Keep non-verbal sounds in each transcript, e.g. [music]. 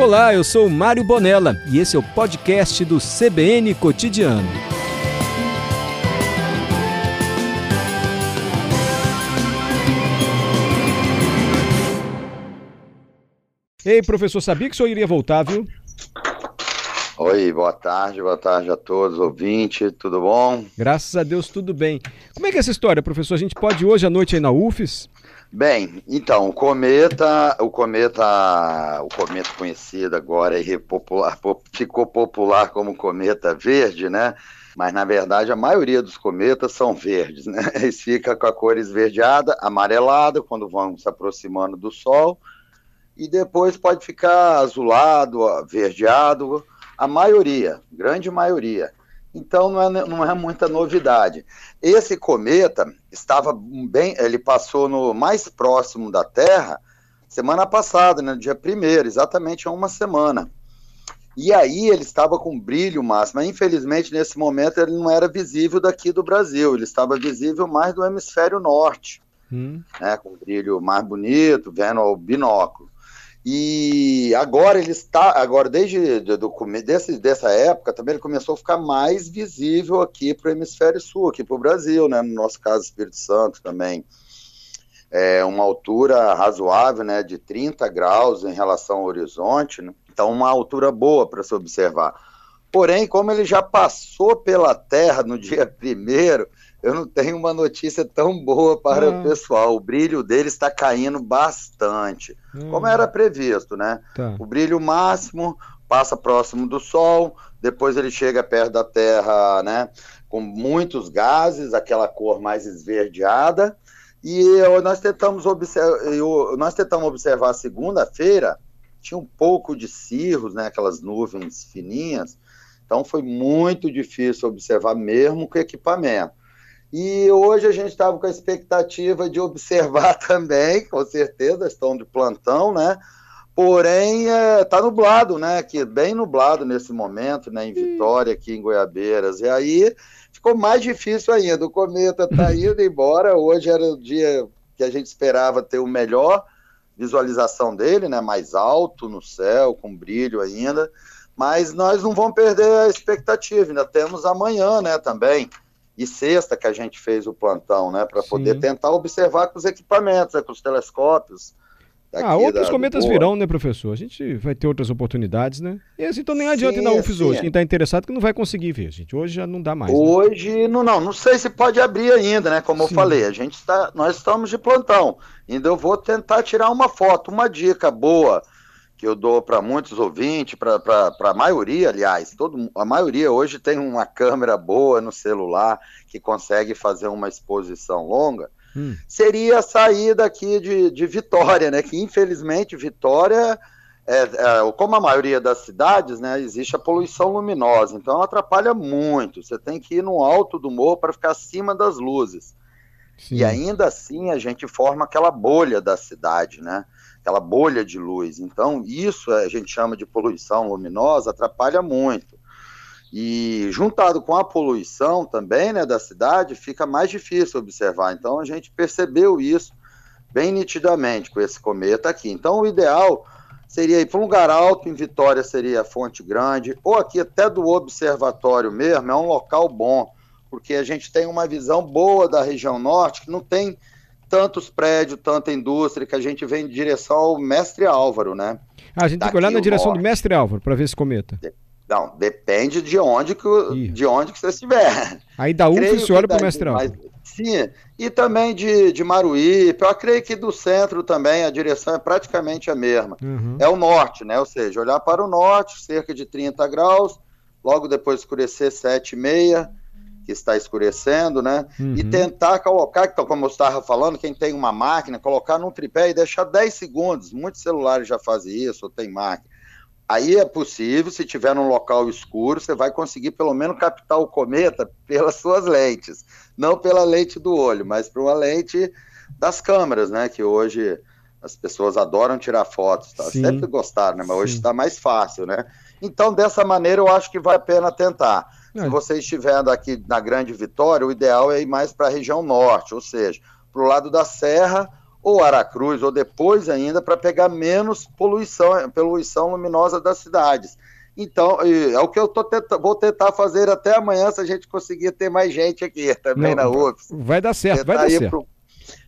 Olá, eu sou Mário Bonella e esse é o podcast do CBN Cotidiano. Ei, professor, sabia que o senhor iria voltar, viu? Oi, boa tarde, boa tarde a todos, ouvinte, tudo bom? Graças a Deus, tudo bem. Como é que é essa história, professor? A gente pode ir hoje à noite aí na UFES? Bem, então, o cometa, o cometa, o cometa conhecido agora e popular, ficou popular como cometa verde, né? Mas na verdade a maioria dos cometas são verdes, né? [laughs] Eles ficam com a cor esverdeada, amarelada quando vão se aproximando do Sol, e depois pode ficar azulado, verdeado, a maioria, grande maioria. Então não é, não é muita novidade. Esse cometa estava bem, ele passou no mais próximo da Terra semana passada, no dia 1 exatamente há uma semana. E aí ele estava com brilho máximo. Infelizmente, nesse momento, ele não era visível daqui do Brasil, ele estava visível mais do hemisfério norte, hum. né, com brilho mais bonito, vendo ao binóculo. E agora ele está, agora desde do, desse, dessa época também ele começou a ficar mais visível aqui para o hemisfério sul, aqui para o Brasil, né? No nosso caso, Espírito Santo também. É uma altura razoável, né? De 30 graus em relação ao horizonte, né? então uma altura boa para se observar. Porém, como ele já passou pela Terra no dia [laughs] primeiro, eu não tenho uma notícia tão boa para o ah. pessoal. O brilho dele está caindo bastante, hum. como era previsto, né? Tá. O brilho máximo passa próximo do Sol, depois ele chega perto da Terra, né? Com muitos gases, aquela cor mais esverdeada. E nós tentamos, observar, nós tentamos observar segunda-feira, tinha um pouco de cirros, né? Aquelas nuvens fininhas. Então foi muito difícil observar mesmo com equipamento. E hoje a gente estava com a expectativa de observar [laughs] também, com certeza, estão de plantão, né? Porém, está é, tá nublado, né? Aqui, bem nublado nesse momento, né? Em Vitória, aqui em Goiabeiras. E aí ficou mais difícil ainda. O cometa está [laughs] indo embora. Hoje era o dia que a gente esperava ter o melhor visualização dele, né? Mais alto no céu, com brilho ainda. Mas nós não vamos perder a expectativa. Ainda temos amanhã, né? Também e sexta que a gente fez o plantão, né, para poder tentar observar com os equipamentos, né, com os telescópios. Ah, outros da, cometas virão, né, professor? A gente vai ter outras oportunidades, né? E assim, então nem adianta sim, ir na UFES sim. hoje. Quem está interessado que não vai conseguir ver, gente. Hoje já não dá mais. Né? Hoje, né? não, não, não sei se pode abrir ainda, né? Como sim. eu falei, a gente está, nós estamos de plantão. Ainda eu vou tentar tirar uma foto, uma dica boa que eu dou para muitos ouvintes, para a maioria, aliás, todo, a maioria hoje tem uma câmera boa no celular que consegue fazer uma exposição longa, hum. seria a saída aqui de, de Vitória, né? Que infelizmente Vitória, é, é, como a maioria das cidades, né, existe a poluição luminosa, então atrapalha muito. Você tem que ir no alto do morro para ficar acima das luzes. Sim. E ainda assim a gente forma aquela bolha da cidade, né? Aquela bolha de luz. Então, isso a gente chama de poluição luminosa, atrapalha muito. E juntado com a poluição também né, da cidade, fica mais difícil observar. Então, a gente percebeu isso bem nitidamente com esse cometa aqui. Então, o ideal seria ir para um lugar alto, em Vitória seria a Fonte Grande, ou aqui até do observatório mesmo, é um local bom, porque a gente tem uma visão boa da região norte, que não tem tantos prédios, tanta indústria, que a gente vem em direção ao Mestre Álvaro, né? Ah, a gente Daqui tem que olhar na direção norte. do Mestre Álvaro para ver esse cometa. Não, depende de onde que, de onde que você estiver. Aí da UF você olha para o Mestre Álvaro. Sim, e também de, de Maruí, eu creio que do centro também a direção é praticamente a mesma. Uhum. É o norte, né? Ou seja, olhar para o norte, cerca de 30 graus, logo depois escurecer 7 e meia, que está escurecendo, né? Uhum. E tentar colocar, então, como eu estava falando, quem tem uma máquina, colocar num tripé e deixar 10 segundos. Muitos celulares já fazem isso, ou tem máquina. Aí é possível, se tiver num local escuro, você vai conseguir pelo menos captar o cometa pelas suas lentes. Não pela lente do olho, mas por uma lente das câmeras, né? Que hoje as pessoas adoram tirar fotos, tá? sempre gostaram, né? Mas Sim. hoje está mais fácil, né? Então, dessa maneira, eu acho que vale a pena tentar. É. Se você estiver aqui na Grande Vitória, o ideal é ir mais para a região norte, ou seja, para o lado da serra ou Aracruz, ou depois ainda, para pegar menos poluição, poluição luminosa das cidades. Então, é o que eu tenta, vou tentar fazer até amanhã, se a gente conseguir ter mais gente aqui [laughs] também Não, na UFS. Vai dar certo, tentar vai dar certo. Pro,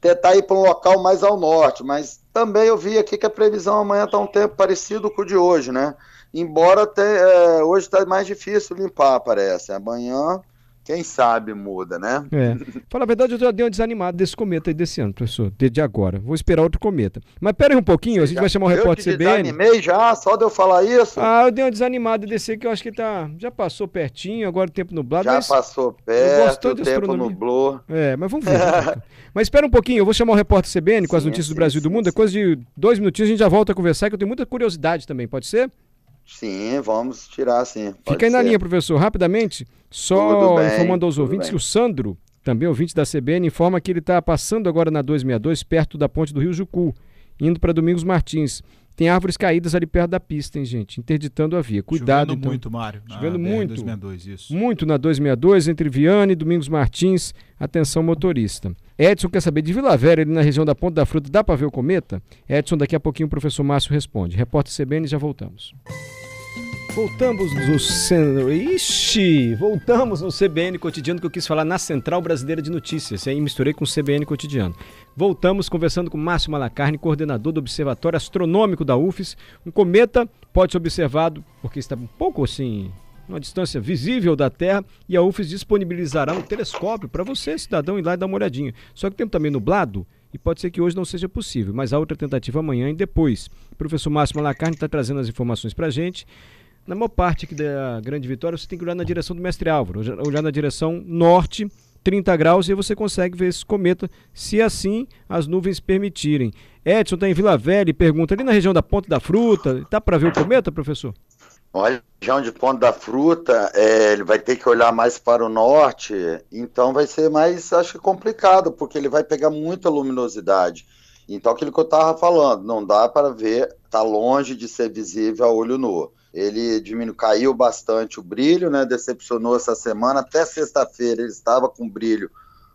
tentar ir para um local mais ao norte, mas também eu vi aqui que a previsão amanhã está um tempo parecido com o de hoje, né? Embora é, hoje está mais difícil limpar, parece. Amanhã quem sabe muda, né? É. Fala a verdade, eu já dei uma desanimada desse cometa aí desse ano, professor, desde agora. Vou esperar outro cometa. Mas pera aí um pouquinho, a gente já, vai chamar o repórter CBN. Eu desanimei já, só de eu falar isso? Ah, eu dei uma desanimada desse que eu acho que tá, já passou pertinho, agora o tempo nublado. Já passou perto, o tempo nublou. É, mas vamos ver. [laughs] mas espera um pouquinho, eu vou chamar o repórter CBN com sim, as notícias sim, do Brasil e do mundo. Sim. Depois de dois minutinhos a gente já volta a conversar, que eu tenho muita curiosidade também, pode ser? Sim, vamos tirar sim. Fica aí na linha, professor, rapidamente. Só bem, informando aos ouvintes bem. que o Sandro, também ouvinte da CBN, informa que ele está passando agora na 262, perto da ponte do Rio Jucu, indo para Domingos Martins. Tem árvores caídas ali perto da pista, hein, gente? Interditando a via. Cuidado. Chovendo então. muito, Mário. Chovendo muito. 262, isso. Muito na 262, entre Viane e Domingos Martins. Atenção, motorista. Edson quer saber de Vila Velha, ali na região da Ponta da Fruta, dá para ver o cometa? Edson, daqui a pouquinho o professor Márcio responde. Repórter CBN, já voltamos. Voltamos no Ixi, voltamos no CBN Cotidiano que eu quis falar na Central Brasileira de Notícias. E aí misturei com o CBN Cotidiano. Voltamos conversando com Márcio Malacarne, coordenador do Observatório Astronômico da UFES. Um cometa pode ser observado porque está um pouco assim uma distância visível da Terra e a UFES disponibilizará um telescópio para você, cidadão, ir lá e dar uma olhadinha. Só que o tempo também nublado e pode ser que hoje não seja possível, mas há outra tentativa amanhã e depois. O professor Márcio Malacarne está trazendo as informações para a gente. Na maior parte aqui da Grande Vitória, você tem que olhar na direção do Mestre Álvaro, olhar na direção norte, 30 graus, e você consegue ver esse cometa, se assim as nuvens permitirem. Edson está em Vila Velha e pergunta, ali na região da Ponta da Fruta, dá para ver o cometa, professor? Olha, região de Ponta da Fruta, é, ele vai ter que olhar mais para o norte, então vai ser mais, acho que complicado, porque ele vai pegar muita luminosidade. Então, aquilo que eu estava falando, não dá para ver, está longe de ser visível a olho nu ele diminuiu, caiu bastante o brilho, né? Decepcionou essa semana. Até sexta-feira ele estava com brilho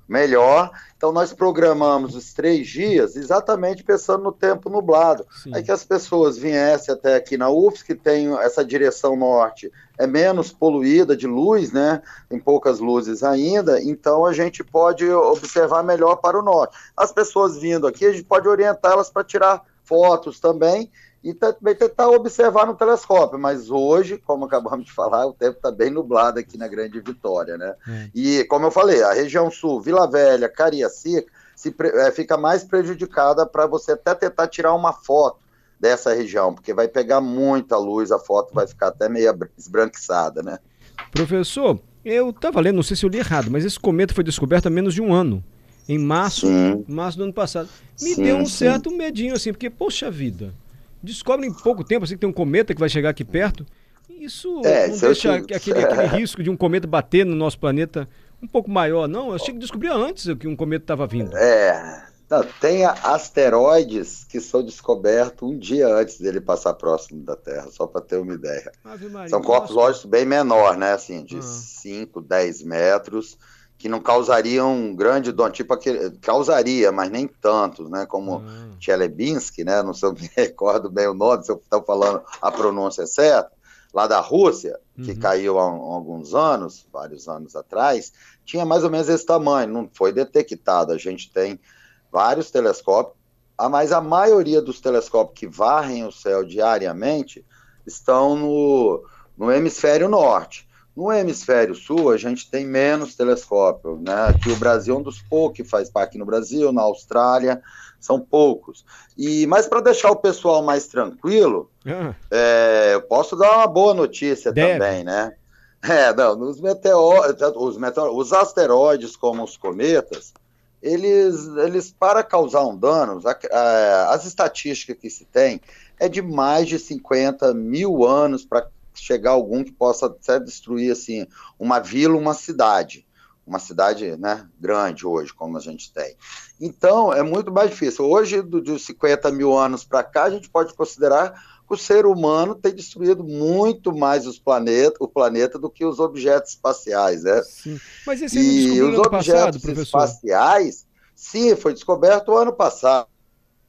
melhor. Então nós programamos os três dias exatamente pensando no tempo nublado. Sim. Aí que as pessoas viessem até aqui na UFS, que tem essa direção norte, é menos poluída de luz, né? Tem poucas luzes ainda, então a gente pode observar melhor para o norte. As pessoas vindo aqui, a gente pode orientá-las para tirar fotos também e também tentar observar no telescópio. Mas hoje, como acabamos de falar, o tempo está bem nublado aqui na Grande Vitória, né? É. E, como eu falei, a região sul, Vila Velha, Cariacica, se, é, fica mais prejudicada para você até tentar tirar uma foto dessa região, porque vai pegar muita luz, a foto vai ficar até meio esbranquiçada, né? Professor, eu estava lendo, não sei se eu li errado, mas esse cometa foi descoberto há menos de um ano. Em março, março do ano passado. Me sim, deu um sim. certo medinho, assim, porque, poxa vida, descobrem em pouco tempo assim que tem um cometa que vai chegar aqui perto. Isso é, não deixa aquele, aquele [laughs] risco de um cometa bater no nosso planeta um pouco maior, não? Eu achei que descobria antes que um cometa estava vindo. É. Não, tem asteroides que são descobertos um dia antes dele passar próximo da Terra, só para ter uma ideia. Maria, são corpos, lógicos, bem menor, né? Assim, de 5, ah. 10 metros que não causariam um grande dano, tipo aquele, causaria, mas nem tantos, né, como hum. Chelyabinsk, né, não sei, [laughs] me recordo bem o nome, se eu estou falando a pronúncia certa, lá da Rússia, que uhum. caiu há, há, alguns anos, vários anos atrás, tinha mais ou menos esse tamanho, não foi detectado, a gente tem vários telescópios, mas a maioria dos telescópios que varrem o céu diariamente estão no, no hemisfério norte. No hemisfério sul, a gente tem menos telescópio, né? Que o Brasil é um dos poucos que faz parte no Brasil, na Austrália, são poucos. E Mas para deixar o pessoal mais tranquilo, ah. é, eu posso dar uma boa notícia Deve. também, né? É, não, nos meteoros, os, meteor, os asteroides como os cometas, eles, eles para causar um dano, as estatísticas que se tem é de mais de 50 mil anos para chegar algum que possa até destruir assim uma vila, uma cidade, uma cidade né, grande hoje, como a gente tem. Então é muito mais difícil. Hoje, dos 50 mil anos para cá, a gente pode considerar que o ser humano tem destruído muito mais os planetas, o planeta do que os objetos espaciais, né? Sim. Mas esse e os objetos passado, espaciais, sim, foi descoberto ano passado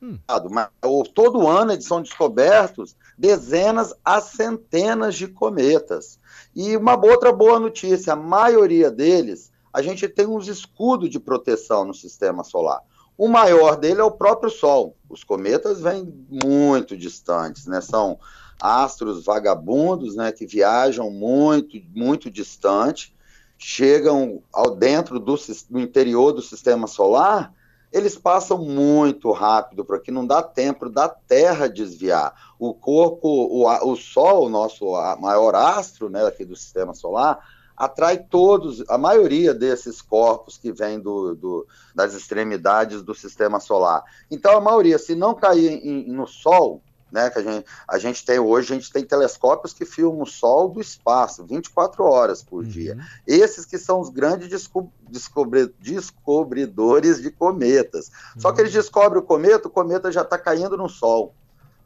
Hum. Mas, todo ano eles são descobertos dezenas a centenas de cometas. E uma outra boa notícia: a maioria deles, a gente tem uns escudos de proteção no sistema solar. O maior dele é o próprio Sol. Os cometas vêm muito distantes, né? São astros vagabundos, né? Que viajam muito, muito distante, chegam ao dentro do, do interior do sistema solar eles passam muito rápido, porque não dá tempo da Terra desviar. O corpo, o, o Sol, o nosso maior astro né, aqui do sistema solar, atrai todos, a maioria desses corpos que vêm do, do, das extremidades do sistema solar. Então, a maioria, se não cair em, no Sol, né, que a gente, a gente tem hoje, a gente tem telescópios que filmam o Sol do espaço, 24 horas por uhum. dia. Esses que são os grandes desco descobri descobridores de cometas. Uhum. Só que eles uhum. descobrem o cometa, o cometa já está caindo no Sol.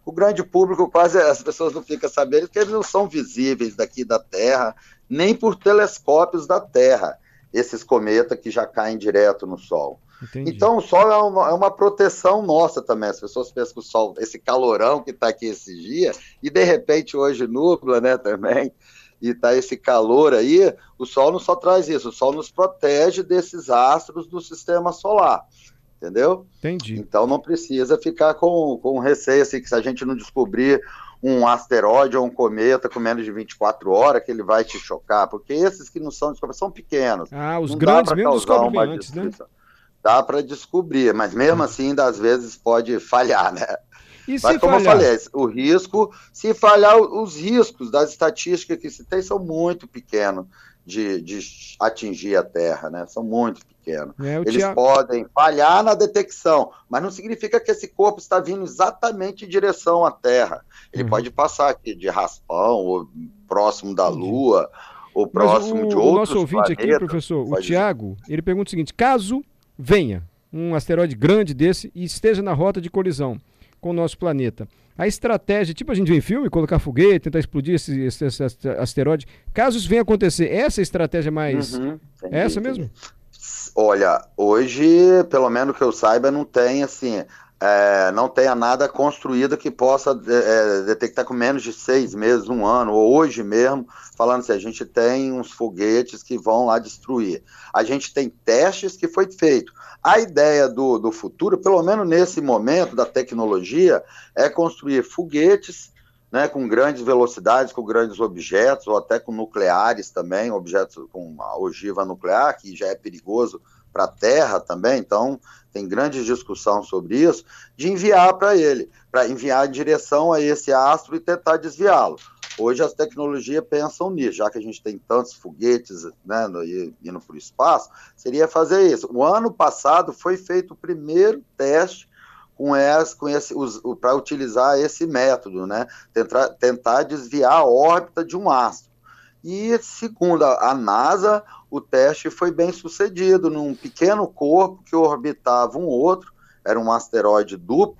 O grande público, quase [laughs] as pessoas não ficam sabendo, porque eles não são visíveis daqui da Terra, nem por telescópios da Terra, esses cometas que já caem direto no Sol. Entendi. Então o sol é uma, é uma, proteção nossa também. As pessoas pensam que o sol, esse calorão que está aqui esses dias, e de repente hoje núcleo, né, também, e tá esse calor aí, o sol não só traz isso, o sol nos protege desses astros do sistema solar. Entendeu? Entendi. Então não precisa ficar com, com receio assim, que se a gente não descobrir um asteroide ou um cometa com menos de 24 horas, que ele vai te chocar, porque esses que não são são pequenos. Ah, os grandes mesmo descobrem antes, né? Dá para descobrir, mas mesmo assim, às vezes pode falhar, né? E mas como falhar? eu falei, o risco, se falhar, os riscos das estatísticas que se tem são muito pequenos de, de atingir a Terra, né? São muito pequenos. É, Eles podem falhar na detecção, mas não significa que esse corpo está vindo exatamente em direção à Terra. Ele uhum. pode passar aqui de raspão, ou próximo da Lua, ou próximo o, de outros O nosso ouvinte planetas, aqui, professor, o Tiago, ele pergunta o seguinte, caso venha um asteroide grande desse e esteja na rota de colisão com o nosso planeta. A estratégia, tipo a gente vê em filme, colocar foguete, tentar explodir esse, esse, esse asteroide, caso isso venha acontecer, essa é a estratégia mais. Uhum, é essa mesmo? Olha, hoje, pelo menos que eu saiba, não tem assim é, não tenha nada construído que possa é, detectar com menos de seis meses, um ano, ou hoje mesmo, falando assim, a gente tem uns foguetes que vão lá destruir. A gente tem testes que foi feito. A ideia do, do futuro, pelo menos nesse momento da tecnologia, é construir foguetes né, com grandes velocidades, com grandes objetos, ou até com nucleares também, objetos com a ogiva nuclear, que já é perigoso para a Terra também, então tem grande discussão sobre isso, de enviar para ele, para enviar em direção a esse astro e tentar desviá-lo. Hoje as tecnologias pensam nisso, já que a gente tem tantos foguetes né, indo para o espaço, seria fazer isso. O ano passado foi feito o primeiro teste com esse, com esse para utilizar esse método, né? Tentar, tentar desviar a órbita de um astro. E segundo a, NASA, o teste foi bem sucedido num pequeno corpo que orbitava um outro, era um asteroide duplo,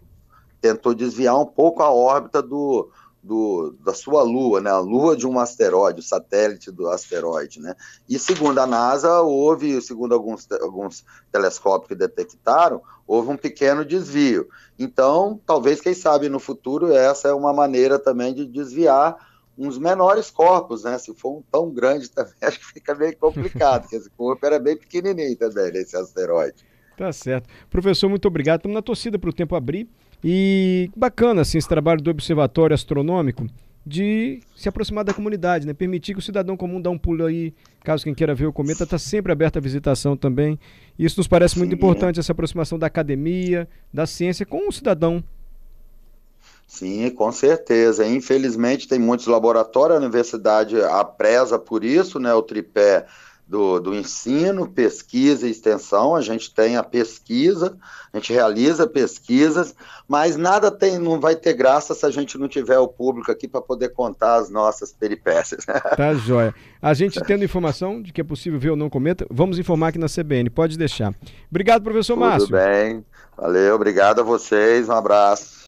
tentou desviar um pouco a órbita do, do, da sua lua, né, a lua de um asteroide, o satélite do asteroide, né, e segundo a NASA, houve, segundo alguns, alguns telescópios que detectaram, houve um pequeno desvio, então, talvez, quem sabe, no futuro, essa é uma maneira também de desviar uns menores corpos, né? Se for um tão grande também, [laughs] acho que fica meio complicado, porque esse corpo era bem pequenininho também, esse asteroide. Tá certo. Professor, muito obrigado. Estamos na torcida para o tempo abrir. E bacana, assim, esse trabalho do Observatório Astronômico de se aproximar da comunidade, né? Permitir que o cidadão comum dá um pulo aí, caso quem queira ver o cometa, está sempre aberta a visitação também. Isso nos parece muito importante, essa aproximação da academia, da ciência com o cidadão Sim, com certeza. Infelizmente, tem muitos laboratórios, a universidade apresa por isso, né? O tripé do, do ensino, pesquisa e extensão. A gente tem a pesquisa, a gente realiza pesquisas, mas nada tem, não vai ter graça se a gente não tiver o público aqui para poder contar as nossas peripécias. [laughs] Tá joia. A gente tendo informação de que é possível ver ou não cometa, vamos informar aqui na CBN. Pode deixar. Obrigado, professor Tudo Márcio. Tudo bem. Valeu, obrigado a vocês. Um abraço.